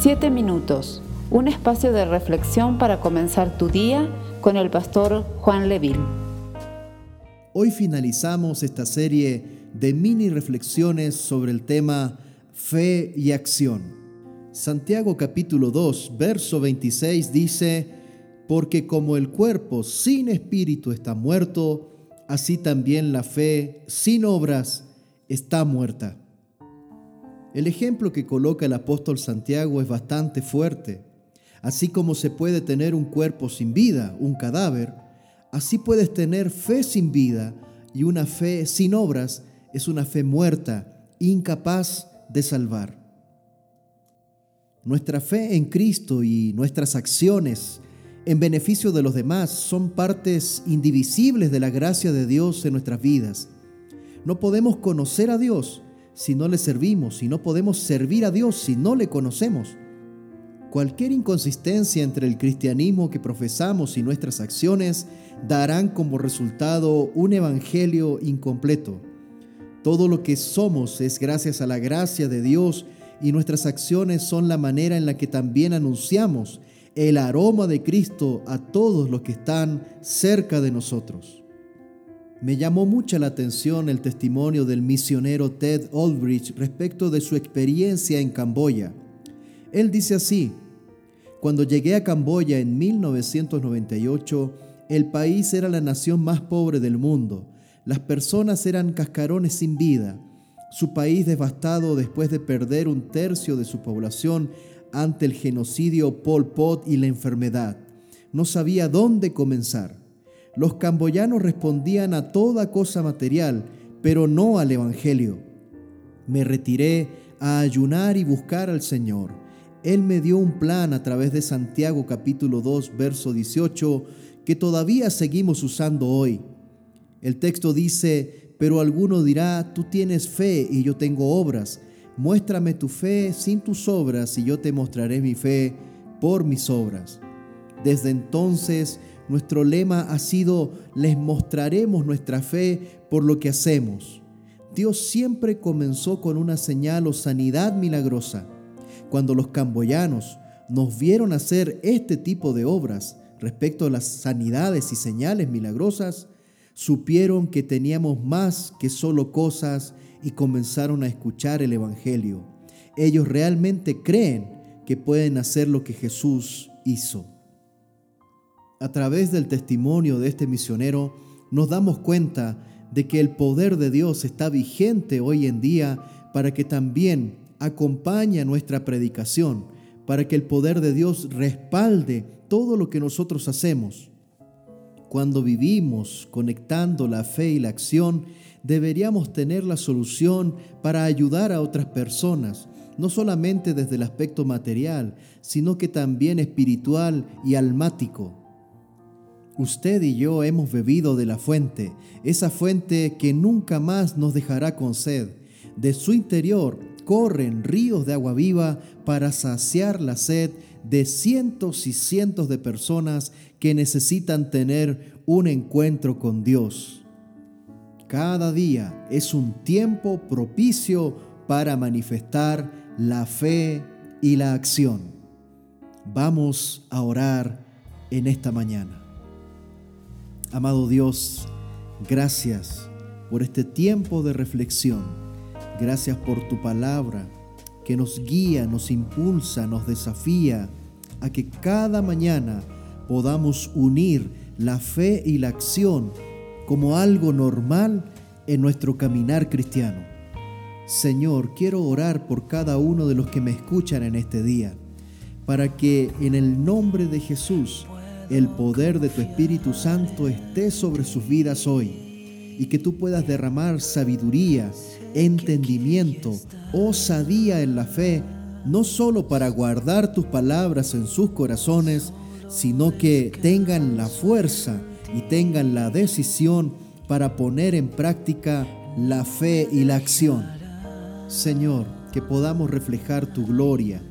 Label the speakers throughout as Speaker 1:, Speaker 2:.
Speaker 1: Siete minutos, un espacio de reflexión para comenzar tu día con el pastor Juan Leville.
Speaker 2: Hoy finalizamos esta serie de mini reflexiones sobre el tema fe y acción. Santiago capítulo 2, verso 26 dice, porque como el cuerpo sin espíritu está muerto, así también la fe sin obras está muerta. El ejemplo que coloca el apóstol Santiago es bastante fuerte. Así como se puede tener un cuerpo sin vida, un cadáver, así puedes tener fe sin vida y una fe sin obras es una fe muerta, incapaz de salvar. Nuestra fe en Cristo y nuestras acciones en beneficio de los demás son partes indivisibles de la gracia de Dios en nuestras vidas. No podemos conocer a Dios si no le servimos y no podemos servir a Dios si no le conocemos. Cualquier inconsistencia entre el cristianismo que profesamos y nuestras acciones darán como resultado un evangelio incompleto. Todo lo que somos es gracias a la gracia de Dios y nuestras acciones son la manera en la que también anunciamos el aroma de Cristo a todos los que están cerca de nosotros. Me llamó mucha la atención el testimonio del misionero Ted Aldrich respecto de su experiencia en Camboya. Él dice así, cuando llegué a Camboya en 1998, el país era la nación más pobre del mundo. Las personas eran cascarones sin vida. Su país devastado después de perder un tercio de su población ante el genocidio Pol Pot y la enfermedad. No sabía dónde comenzar. Los camboyanos respondían a toda cosa material, pero no al Evangelio. Me retiré a ayunar y buscar al Señor. Él me dio un plan a través de Santiago capítulo 2, verso 18, que todavía seguimos usando hoy. El texto dice, pero alguno dirá, tú tienes fe y yo tengo obras. Muéstrame tu fe sin tus obras y yo te mostraré mi fe por mis obras. Desde entonces nuestro lema ha sido, les mostraremos nuestra fe por lo que hacemos. Dios siempre comenzó con una señal o sanidad milagrosa. Cuando los camboyanos nos vieron hacer este tipo de obras respecto a las sanidades y señales milagrosas, supieron que teníamos más que solo cosas y comenzaron a escuchar el Evangelio. Ellos realmente creen que pueden hacer lo que Jesús hizo a través del testimonio de este misionero, nos damos cuenta de que el poder de Dios está vigente hoy en día para que también acompañe nuestra predicación, para que el poder de Dios respalde todo lo que nosotros hacemos. Cuando vivimos conectando la fe y la acción, deberíamos tener la solución para ayudar a otras personas, no solamente desde el aspecto material, sino que también espiritual y almático. Usted y yo hemos bebido de la fuente, esa fuente que nunca más nos dejará con sed. De su interior corren ríos de agua viva para saciar la sed de cientos y cientos de personas que necesitan tener un encuentro con Dios. Cada día es un tiempo propicio para manifestar la fe y la acción. Vamos a orar en esta mañana. Amado Dios, gracias por este tiempo de reflexión. Gracias por tu palabra que nos guía, nos impulsa, nos desafía a que cada mañana podamos unir la fe y la acción como algo normal en nuestro caminar cristiano. Señor, quiero orar por cada uno de los que me escuchan en este día, para que en el nombre de Jesús el poder de tu Espíritu Santo esté sobre sus vidas hoy y que tú puedas derramar sabiduría, entendimiento, osadía en la fe, no solo para guardar tus palabras en sus corazones, sino que tengan la fuerza y tengan la decisión para poner en práctica la fe y la acción. Señor, que podamos reflejar tu gloria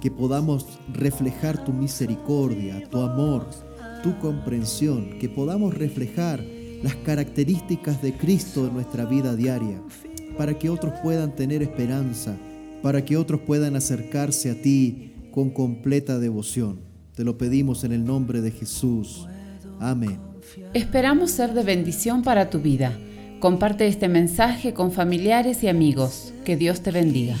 Speaker 2: que podamos reflejar tu misericordia, tu amor, tu comprensión, que podamos reflejar las características de Cristo en nuestra vida diaria, para que otros puedan tener esperanza, para que otros puedan acercarse a ti con completa devoción. Te lo pedimos en el nombre de Jesús. Amén.
Speaker 1: Esperamos ser de bendición para tu vida. Comparte este mensaje con familiares y amigos. Que Dios te bendiga.